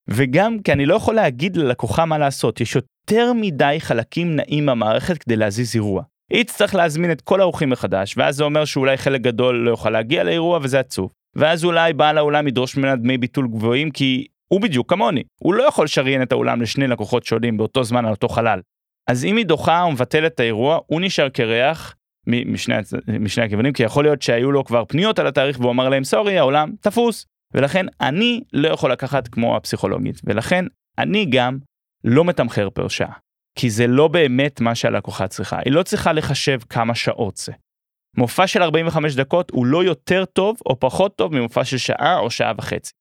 וגם כי אני לא יכול להגיד ללקוחה מה לעשות, יש יותר מדי חלקים נעים במערכת כדי להזיז אירוע. היא תצטרך להזמין את כל האורחים מחדש, ואז זה אומר שאולי חלק גדול לא יוכל להגיע לאירוע וזה עצוב. ואז אולי בעל האולם ידרוש ממנה דמי ביטול גבוהים כי הוא בדיוק כמוני, הוא לא יכול לשריין את האולם לשני לקוחות שונים באותו זמן על אותו חלל. אז אם היא דוחה או מבטלת את האירוע, הוא נשאר קרח משני, משני הכיוונים, כי יכול להיות שהיו לו כבר פניות על התאריך והוא אמר להם סורי, העולם תפוס. ולכן אני לא יכול לקחת כמו הפסיכולוגית, ולכן אני גם לא מתמחר פר שעה. כי זה לא באמת מה שהלקוחה צריכה, היא לא צריכה לחשב כמה שעות זה. מופע של 45 דקות הוא לא יותר טוב או פחות טוב ממופע של שעה או שעה וחצי.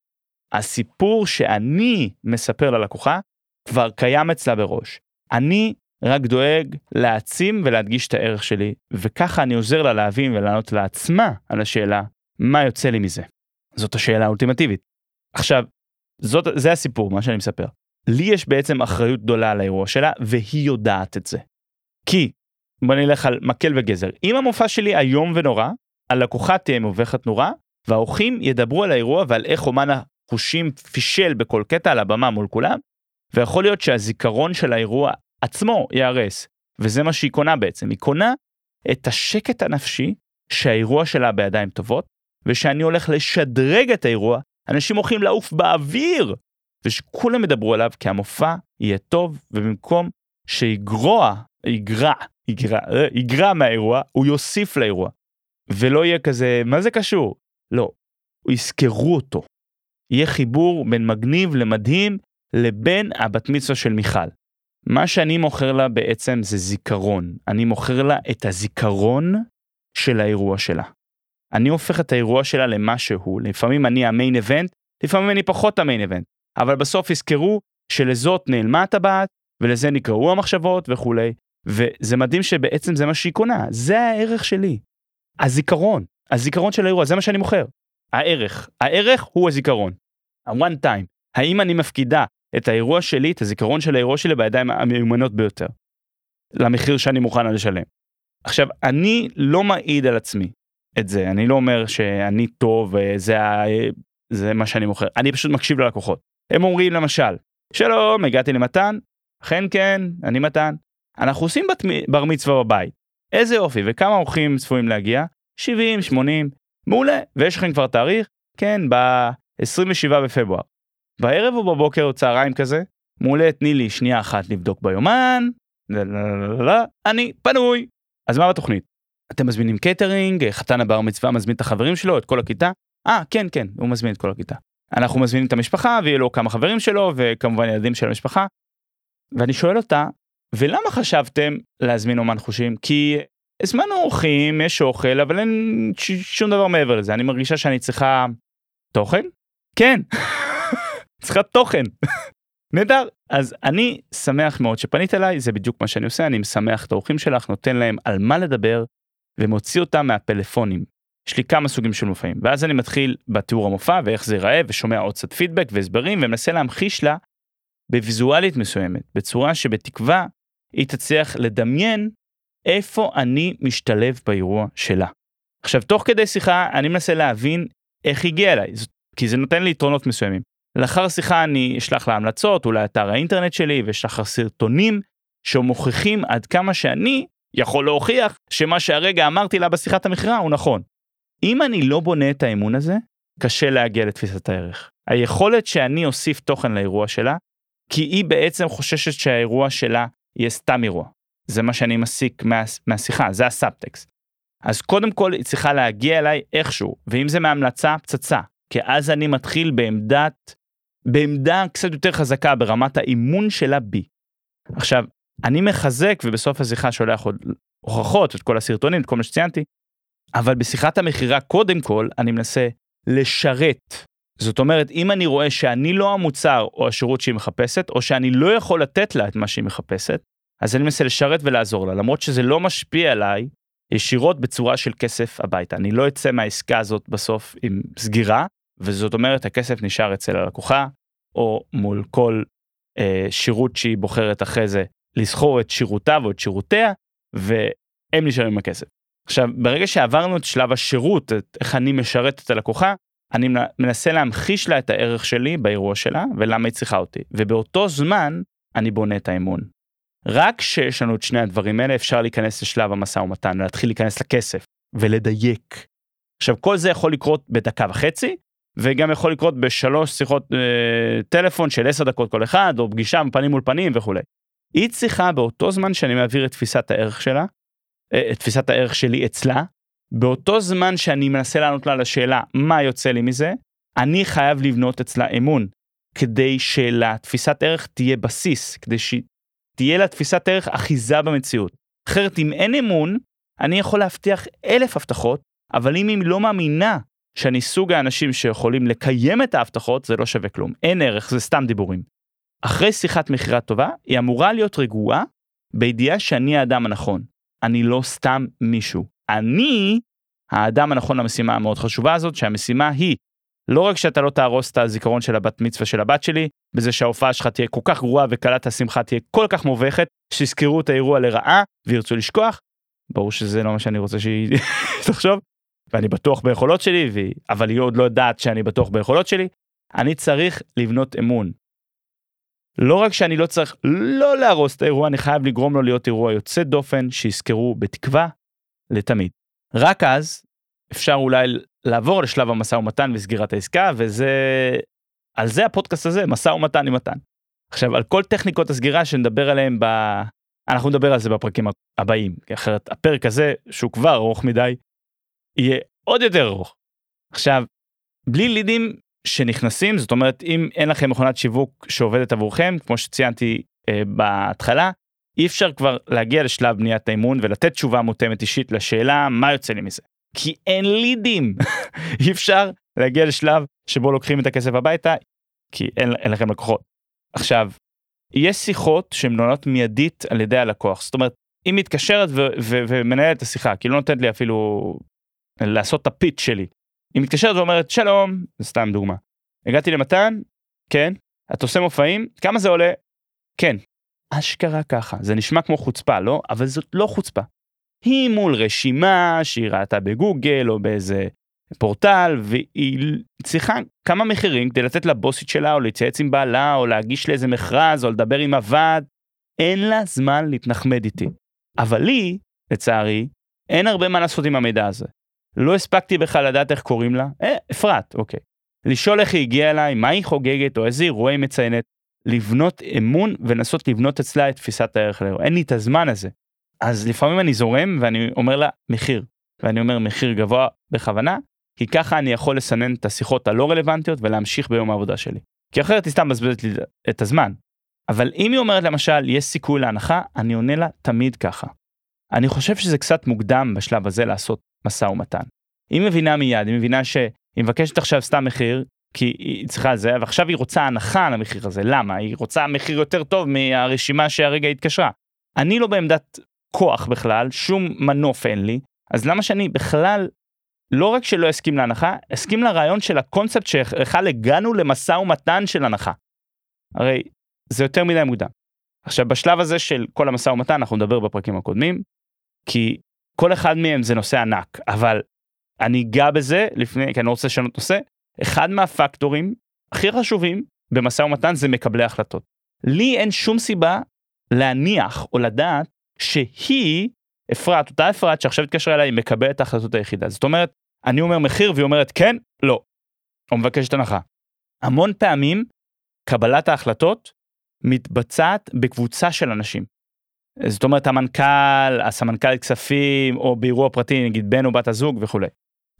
הסיפור שאני מספר ללקוחה כבר קיים אצלה בראש. אני רק דואג להעצים ולהדגיש את הערך שלי, וככה אני עוזר לה להבין ולענות לעצמה על השאלה, מה יוצא לי מזה? זאת השאלה האולטימטיבית. עכשיו, זאת, זה הסיפור, מה שאני מספר. לי יש בעצם אחריות גדולה על האירוע שלה, והיא יודעת את זה. כי, בוא נלך על מקל וגזר, אם המופע שלי איום ונורא, הלקוחה תהיה מובכת נורא, והאורחים ידברו על האירוע ועל איך אומן החושים פישל בכל קטע על הבמה מול כולם, ויכול להיות שהזיכרון של האירוע עצמו ייהרס, וזה מה שהיא קונה בעצם, היא קונה את השקט הנפשי שהאירוע שלה בידיים טובות, ושאני הולך לשדרג את האירוע, אנשים הולכים לעוף באוויר, ושכולם ידברו עליו כי המופע יהיה טוב, ובמקום שיגרוע, יגרע, יגרע, יגרע מהאירוע, הוא יוסיף לאירוע. ולא יהיה כזה, מה זה קשור? לא, יזכרו אותו. יהיה חיבור בין מגניב למדהים לבין הבת מצווה של מיכל. מה שאני מוכר לה בעצם זה זיכרון. אני מוכר לה את הזיכרון של האירוע שלה. אני הופך את האירוע שלה למה שהוא. לפעמים אני המיין אבנט, לפעמים אני פחות המיין אבנט. אבל בסוף יזכרו שלזאת נעלמה הטבעת, ולזה נקראו המחשבות וכולי. וזה מדהים שבעצם זה מה שהיא קונה, זה הערך שלי. הזיכרון, הזיכרון של האירוע, זה מה שאני מוכר. הערך, הערך הוא הזיכרון. ה-one time. האם אני מפקידה את האירוע שלי, את הזיכרון של האירוע שלי בידיים המיומנות ביותר. למחיר שאני מוכן לשלם. עכשיו, אני לא מעיד על עצמי את זה, אני לא אומר שאני טוב וזה זה מה שאני מוכר, אני פשוט מקשיב ללקוחות. הם אומרים למשל, שלום, הגעתי למתן, אכן כן, אני מתן. אנחנו עושים בת, בר מצווה בבית. איזה יופי, וכמה אורחים צפויים להגיע? 70, 80, מעולה. ויש לכם כבר תאריך? כן, ב-27 בפברואר. בערב או בבוקר או צהריים כזה, מעולה, תני לי שנייה אחת לבדוק ביומן, אני פנוי. אז מה בתוכנית? אתם מזמינים קייטרינג, חתן הבר מצווה מזמין את החברים שלו, את כל הכיתה? אה, כן, כן, הוא מזמין את כל הכיתה. אנחנו מזמינים את המשפחה, ויהיו לו כמה חברים שלו, וכמובן ילדים של המשפחה. ואני שואל אותה, ולמה חשבתם להזמין אמן חושים? כי הזמנו אורחים, יש אוכל, אבל אין שום דבר מעבר לזה. אני מרגישה שאני צריכה תוכן? כן. <laughs> צריכה תוכן. <laughs> נהדר. אז אני שמח מאוד שפנית אליי, זה בדיוק מה שאני עושה, אני משמח את האורחים שלך, נותן להם על מה לדבר, ומוציא אותם מהפלאפונים. יש לי כמה סוגים של מופעים, ואז אני מתחיל בתיאור המופע ואיך זה ייראה, ושומע עוד קצת פידבק והסברים, ומנסה להמחיש לה בוויזואלית מסוימת, בצורה שבתקווה היא תצליח לדמיין איפה אני משתלב באירוע שלה. עכשיו, תוך כדי שיחה אני מנסה להבין איך הגיע אליי, כי זה נותן לי יתרונות מסוימים. לאחר שיחה אני אשלח לה המלצות, אולי אתר האינטרנט שלי, ואשלח לה סרטונים שמוכיחים עד כמה שאני יכול להוכיח שמה שהרגע אמרתי לה בשיחת המכירה הוא נכון. אם אני לא בונה את האמון הזה, קשה להגיע לתפיסת הערך. היכולת שאני אוסיף תוכן לאירוע שלה, כי היא בעצם חוששת שהאירוע שלה יהיה סתם אירוע. זה מה שאני מסיק מה, מהשיחה, זה הסאבטקסט. אז קודם כל היא צריכה להגיע אליי איכשהו, ואם זה מהמלצה, פצצה. כי אז אני מתחיל בעמדת בעמדה קצת יותר חזקה ברמת האימון שלה בי. עכשיו, אני מחזק ובסוף השיחה שולח עוד הוכחות, את כל הסרטונים, את כל מה שציינתי, אבל בשיחת המכירה קודם כל אני מנסה לשרת. זאת אומרת, אם אני רואה שאני לא המוצר או השירות שהיא מחפשת, או שאני לא יכול לתת לה את מה שהיא מחפשת, אז אני מנסה לשרת ולעזור לה, למרות שזה לא משפיע עליי ישירות בצורה של כסף הביתה. אני לא אצא מהעסקה הזאת בסוף עם סגירה, וזאת אומרת הכסף נשאר אצל הלקוחה, או מול כל אה, שירות שהיא בוחרת אחרי זה לסחור את שירותיו או את שירותיה, והם נשארים עם הכסף. עכשיו, ברגע שעברנו את שלב השירות, את איך אני משרת את הלקוחה, אני מנסה להמחיש לה את הערך שלי באירוע שלה ולמה היא צריכה אותי. ובאותו זמן אני בונה את האמון. רק כשיש לנו את שני הדברים האלה אפשר להיכנס לשלב המשא ומתן, להתחיל להיכנס לכסף ולדייק. עכשיו כל זה יכול לקרות בדקה וחצי וגם יכול לקרות בשלוש שיחות אה, טלפון של עשר דקות כל אחד או פגישה פנים מול פנים וכולי. היא צריכה באותו זמן שאני מעביר את תפיסת הערך שלה, אה, את תפיסת הערך שלי אצלה, באותו זמן שאני מנסה לענות לה על השאלה מה יוצא לי מזה, אני חייב לבנות אצלה אמון, כדי שלתפיסת ערך תהיה בסיס, כדי שתהיה לה תפיסת ערך אחיזה במציאות. אחרת אם אין אמון, אני יכול להבטיח אלף הבטחות, אבל אם היא לא מאמינה שאני סוג האנשים שיכולים לקיים את ההבטחות, זה לא שווה כלום. אין ערך, זה סתם דיבורים. אחרי שיחת מכירה טובה, היא אמורה להיות רגועה בידיעה שאני האדם הנכון. אני לא סתם מישהו. אני האדם הנכון למשימה המאוד חשובה הזאת, שהמשימה היא לא רק שאתה לא תהרוס את הזיכרון של הבת מצווה של הבת שלי, בזה שההופעה שלך תהיה כל כך גרועה וקלת השמחה תהיה כל כך מובכת, שיזכרו את האירוע לרעה וירצו לשכוח. ברור שזה לא מה שאני רוצה שהיא <laughs> תחשוב, ואני בטוח ביכולות שלי, ו... אבל היא עוד לא יודעת שאני בטוח ביכולות שלי. אני צריך לבנות אמון. לא רק שאני לא צריך לא להרוס את האירוע, אני חייב לגרום לו להיות אירוע יוצא דופן, שיזכרו בתקווה לתמיד. רק אז אפשר אולי לעבור לשלב המשא ומתן וסגירת העסקה, וזה... על זה הפודקאסט הזה, משא ומתן עם מתן. עכשיו, על כל טכניקות הסגירה שנדבר עליהן ב... אנחנו נדבר על זה בפרקים הבאים, כי אחרת הפרק הזה, שהוא כבר ארוך מדי, יהיה עוד יותר ארוך. עכשיו, בלי לידים שנכנסים, זאת אומרת, אם אין לכם מכונת שיווק שעובדת עבורכם, כמו שציינתי אה, בהתחלה, אי אפשר כבר להגיע לשלב בניית האמון ולתת תשובה מותאמת אישית לשאלה מה יוצא לי מזה. כי אין לידים. <laughs> אי אפשר להגיע לשלב שבו לוקחים את הכסף הביתה, כי אין, אין לכם לקוחות. עכשיו, יש שיחות שהן נונות מיידית על ידי הלקוח. זאת אומרת, היא מתקשרת ומנהלת את השיחה, כי לא נותנת לי אפילו לעשות את הפיץ שלי. היא מתקשרת ואומרת, שלום, סתם דוגמה. הגעתי למתן, כן, אתה עושה מופעים, כמה זה עולה? כן, אשכרה ככה, זה נשמע כמו חוצפה, לא? אבל זאת לא חוצפה. היא מול רשימה שהיא ראתה בגוגל או באיזה פורטל, והיא צריכה כמה מחירים כדי לתת לבוסית שלה או להתייעץ עם בעלה או להגיש לאיזה מכרז או לדבר עם הוועד. אין לה זמן להתנחמד איתי. אבל לי, לצערי, אין הרבה מה לעשות עם המידע הזה. לא הספקתי בכלל לדעת איך קוראים לה, אה, אפרת, אוקיי. לשאול איך היא הגיעה אליי, מה היא חוגגת או איזה אירוע היא מציינת. לבנות אמון ולנסות לבנות אצלה את תפיסת הערך לאירוע. אין לי את הזמן הזה. אז לפעמים אני זורם ואני אומר לה מחיר. ואני אומר מחיר גבוה בכוונה, כי ככה אני יכול לסנן את השיחות הלא רלוונטיות ולהמשיך ביום העבודה שלי. כי אחרת היא סתם מבזבזת לי את הזמן. אבל אם היא אומרת למשל יש סיכוי להנחה, אני עונה לה תמיד ככה. אני חושב שזה קצת מוקדם בשלב הזה לעשות משא ומתן. היא מבינה מיד, היא מבינה שהיא מבקשת עכשיו סתם מחיר, כי היא צריכה זה, ועכשיו היא רוצה הנחה על המחיר הזה, למה? היא רוצה מחיר יותר טוב מהרשימה שהרגע התקשרה. אני לא בעמדת כוח בכלל, שום מנוף אין לי, אז למה שאני בכלל, לא רק שלא אסכים להנחה, אסכים לרעיון של הקונספט שבכלל הגענו למשא ומתן של הנחה. הרי זה יותר מדי מוקדם. עכשיו בשלב הזה של כל המשא ומתן אנחנו נדבר בפרקים הקודמים, כי כל אחד מהם זה נושא ענק, אבל אני אגע בזה לפני, כי אני לא רוצה לשנות נושא, אחד מהפקטורים הכי חשובים במשא ומתן זה מקבלי החלטות. לי אין שום סיבה להניח או לדעת שהיא, אפרת, אותה אפרת שעכשיו התקשרה אליי, מקבלת את ההחלטות היחידה. זאת אומרת, אני אומר מחיר והיא אומרת כן, לא. או מבקשת הנחה. המון פעמים קבלת ההחלטות מתבצעת בקבוצה של אנשים. זאת אומרת המנכ"ל, הסמנכ"ל כספים או באירוע פרטי נגיד בן או בת הזוג וכולי.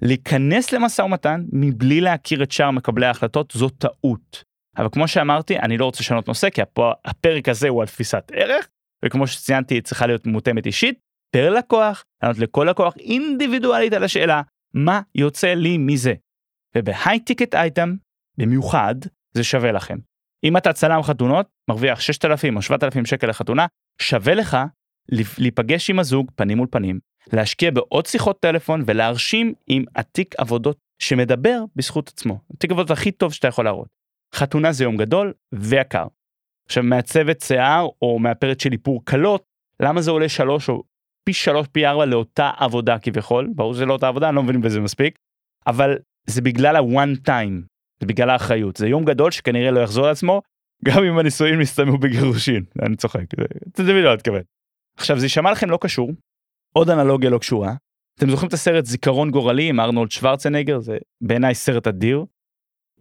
להיכנס למשא ומתן מבלי להכיר את שאר מקבלי ההחלטות זו טעות. אבל כמו שאמרתי אני לא רוצה לשנות נושא כי הפרק הזה הוא על תפיסת ערך וכמו שציינתי היא צריכה להיות מותאמת אישית פר לקוח, לענות לכל לקוח אינדיבידואלית על השאלה מה יוצא לי מזה. ובהיי טיקט אייטם, במיוחד, זה שווה לכם. אם אתה צלם חתונות, מרוויח 6,000 או 7,000 שקל לחתונה, שווה לך להיפגש עם הזוג פנים מול פנים, להשקיע בעוד שיחות טלפון ולהרשים עם התיק עבודות שמדבר בזכות עצמו. התיק עבודות הכי טוב שאתה יכול להראות. חתונה זה יום גדול ויקר. עכשיו מעצבת שיער או מאפרת של איפור קלות, למה זה עולה שלוש או פי שלוש פי ארבע לאותה עבודה כביכול, ברור שזה לא אותה עבודה, אני לא מבין בזה מספיק, אבל זה בגלל ה-one time, זה בגלל האחריות, זה יום גדול שכנראה לא יחזור לעצמו, גם אם הנישואים נסתיימו בגירושין, אני צוחק, זה מבין לא מתכוון. עכשיו זה יישמע לכם לא קשור, עוד אנלוגיה לא קשורה, אתם זוכרים את הסרט זיכרון גורלי עם ארנולד שוורצנגר, זה בעיניי סרט אדיר,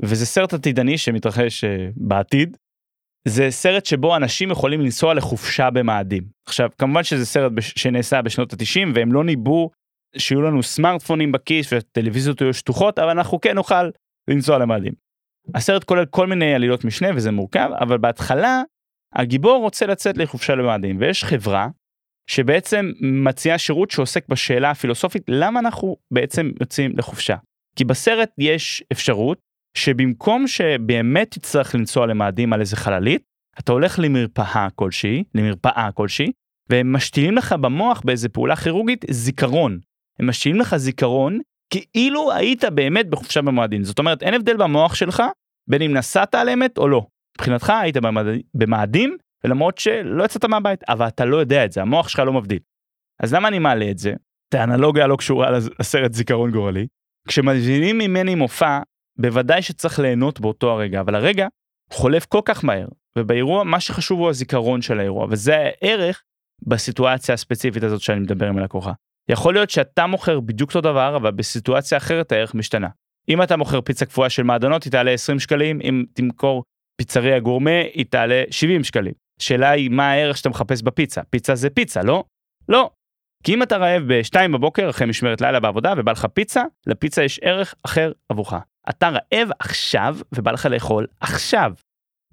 וזה סרט עתידני שמתרחש uh, בעתיד. זה סרט שבו אנשים יכולים לנסוע לחופשה במאדים. עכשיו כמובן שזה סרט בש... שנעשה בשנות ה-90 והם לא ניבאו שיהיו לנו סמארטפונים בכיס וטלוויזיות יהיו שטוחות אבל אנחנו כן נוכל לנסוע למאדים. הסרט כולל כל מיני עלילות משנה וזה מורכב אבל בהתחלה הגיבור רוצה לצאת לחופשה למאדים ויש חברה שבעצם מציעה שירות שעוסק בשאלה הפילוסופית למה אנחנו בעצם יוצאים לחופשה. כי בסרט יש אפשרות שבמקום שבאמת תצטרך לנסוע למאדים על איזה חללית, אתה הולך למרפאה כלשהי, למרפאה כלשהי, והם משתילים לך במוח באיזה פעולה כירורגית זיכרון. הם משתילים לך זיכרון כאילו היית באמת בחופשה במאדים. זאת אומרת, אין הבדל במוח שלך בין אם נסעת על אמת או לא. מבחינתך היית במאדים, ולמרות שלא יצאת מהבית, אבל אתה לא יודע את זה, המוח שלך לא מבדיל. אז למה אני מעלה את זה? את האנלוגיה לא קשורה לסרט זיכרון גורלי. כשמזינים ממני מופע, בוודאי שצריך ליהנות באותו הרגע, אבל הרגע חולף כל כך מהר, ובאירוע מה שחשוב הוא הזיכרון של האירוע, וזה הערך בסיטואציה הספציפית הזאת שאני מדבר עם הלקוחה. יכול להיות שאתה מוכר בדיוק אותו דבר, אבל בסיטואציה אחרת הערך משתנה. אם אתה מוכר פיצה קפואה של מעדנות היא תעלה 20 שקלים, אם תמכור פיצריה גורמה היא תעלה 70 שקלים. שאלה היא מה הערך שאתה מחפש בפיצה, פיצה זה פיצה, לא? לא. כי אם אתה רעב ב-2 בבוקר אחרי משמרת לילה בעבודה ובא לך פיצה, לפיצה יש ערך אחר עבורך. אתה רעב עכשיו ובא לך לאכול עכשיו.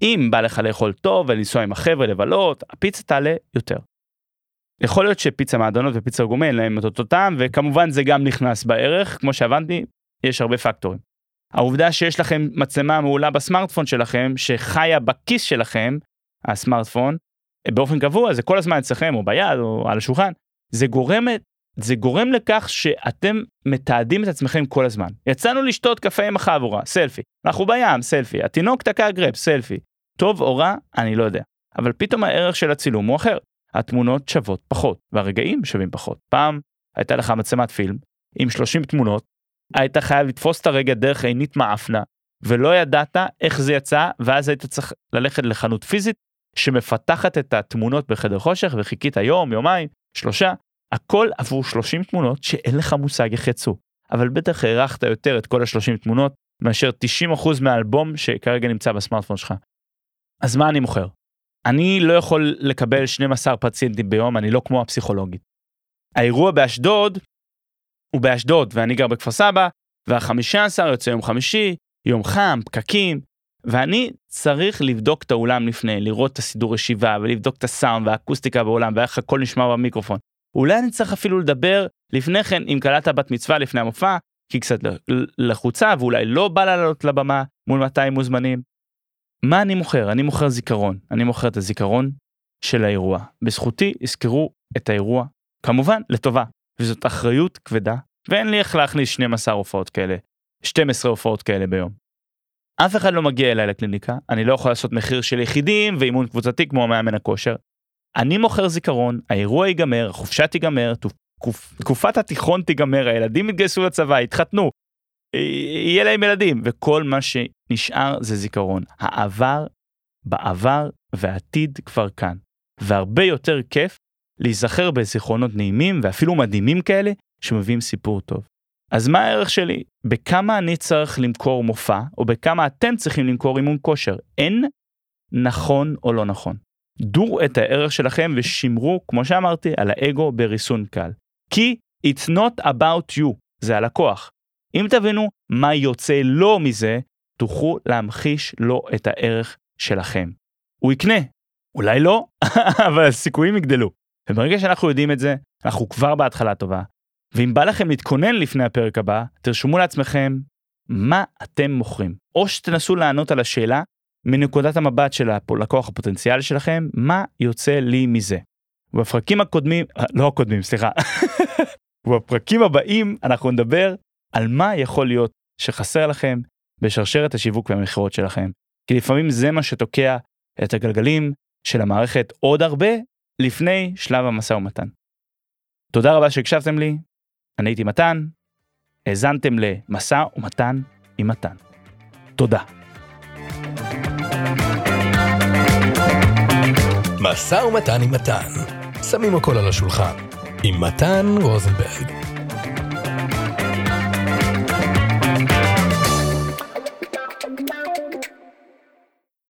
אם בא לך לאכול טוב ולנסוע עם החבר'ה לבלות, הפיצה תעלה יותר. יכול להיות שפיצה מעדנות ופיצה גומה אין להם את אותו טעם וכמובן זה גם נכנס בערך כמו שהבנתי יש הרבה פקטורים. העובדה שיש לכם מצלמה מעולה בסמארטפון שלכם שחיה בכיס שלכם הסמארטפון באופן קבוע זה כל הזמן אצלכם או ביד או על השולחן זה גורם זה גורם לכך שאתם מתעדים את עצמכם כל הזמן. יצאנו לשתות קפה עם החבורה, סלפי. אנחנו בים, סלפי. התינוק תקע גרפ, סלפי. טוב או רע, אני לא יודע. אבל פתאום הערך של הצילום הוא אחר. התמונות שוות פחות, והרגעים שווים פחות. פעם הייתה לך מצלמת פילם עם 30 תמונות, היית חייב לתפוס את הרגע דרך עינית מאפנה, ולא ידעת איך זה יצא, ואז היית צריך ללכת לחנות פיזית שמפתחת את התמונות בחדר חושך, וחיכית יום, יומיים, שלושה, הכל עבור 30 תמונות שאין לך מושג איך יצאו. אבל בטח הערכת יותר את כל ה-30 תמונות מאשר 90% מהאלבום שכרגע נמצא בסמארטפון שלך. אז מה אני מוכר? אני לא יכול לקבל 12 פציינטים ביום, אני לא כמו הפסיכולוגית. האירוע באשדוד הוא באשדוד ואני גר בכפר סבא, וה-15 יוצא יום חמישי, יום חם, פקקים, ואני צריך לבדוק את האולם לפני, לראות את הסידור ישיבה ולבדוק את הסאונד והאקוסטיקה באולם ואיך הכל נשמע במיקרופון. אולי אני צריך אפילו לדבר לפני כן עם כלת הבת מצווה לפני המופע, כי קצת לחוצה ואולי לא בא לעלות לבמה מול 200 מוזמנים. מה אני מוכר? אני מוכר זיכרון. אני מוכר את הזיכרון של האירוע. בזכותי יזכרו את האירוע, כמובן לטובה, וזאת אחריות כבדה, ואין לי איך להכניס 12 הופעות כאלה, 12 הופעות כאלה ביום. אף אחד לא מגיע אליי לקליניקה, אני לא יכול לעשות מחיר של יחידים ואימון קבוצתי כמו מאמן הכושר, אני מוכר זיכרון, האירוע ייגמר, החופשה תיגמר, תקופת התיכון תיגמר, הילדים יתגייסו לצבא, יתחתנו, יהיה להם ילדים, וכל מה שנשאר זה זיכרון. העבר בעבר והעתיד כבר כאן. והרבה יותר כיף להיזכר בזיכרונות נעימים ואפילו מדהימים כאלה שמביאים סיפור טוב. אז מה הערך שלי? בכמה אני צריך למכור מופע, או בכמה אתם צריכים למכור אימון כושר? אין נכון או לא נכון. דו את הערך שלכם ושמרו, כמו שאמרתי, על האגו בריסון קל. כי it's not about you, זה הלקוח. אם תבינו מה יוצא לו מזה, תוכלו להמחיש לו את הערך שלכם. הוא יקנה, אולי לא, <laughs> אבל הסיכויים יגדלו. וברגע שאנחנו יודעים את זה, אנחנו כבר בהתחלה טובה. ואם בא לכם להתכונן לפני הפרק הבא, תרשמו לעצמכם מה אתם מוכרים. או שתנסו לענות על השאלה מנקודת המבט של הלקוח הפוטנציאל שלכם, מה יוצא לי מזה. בפרקים הקודמים, אה, לא הקודמים, סליחה, <laughs> בפרקים הבאים אנחנו נדבר על מה יכול להיות שחסר לכם בשרשרת השיווק והמכירות שלכם. כי לפעמים זה מה שתוקע את הגלגלים של המערכת עוד הרבה לפני שלב המשא ומתן. תודה רבה שהקשבתם לי, אני הייתי מתן, האזנתם למשא ומתן עם מתן. תודה. משא ומתן עם מתן. שמים הכל על השולחן. עם מתן רוזנברג.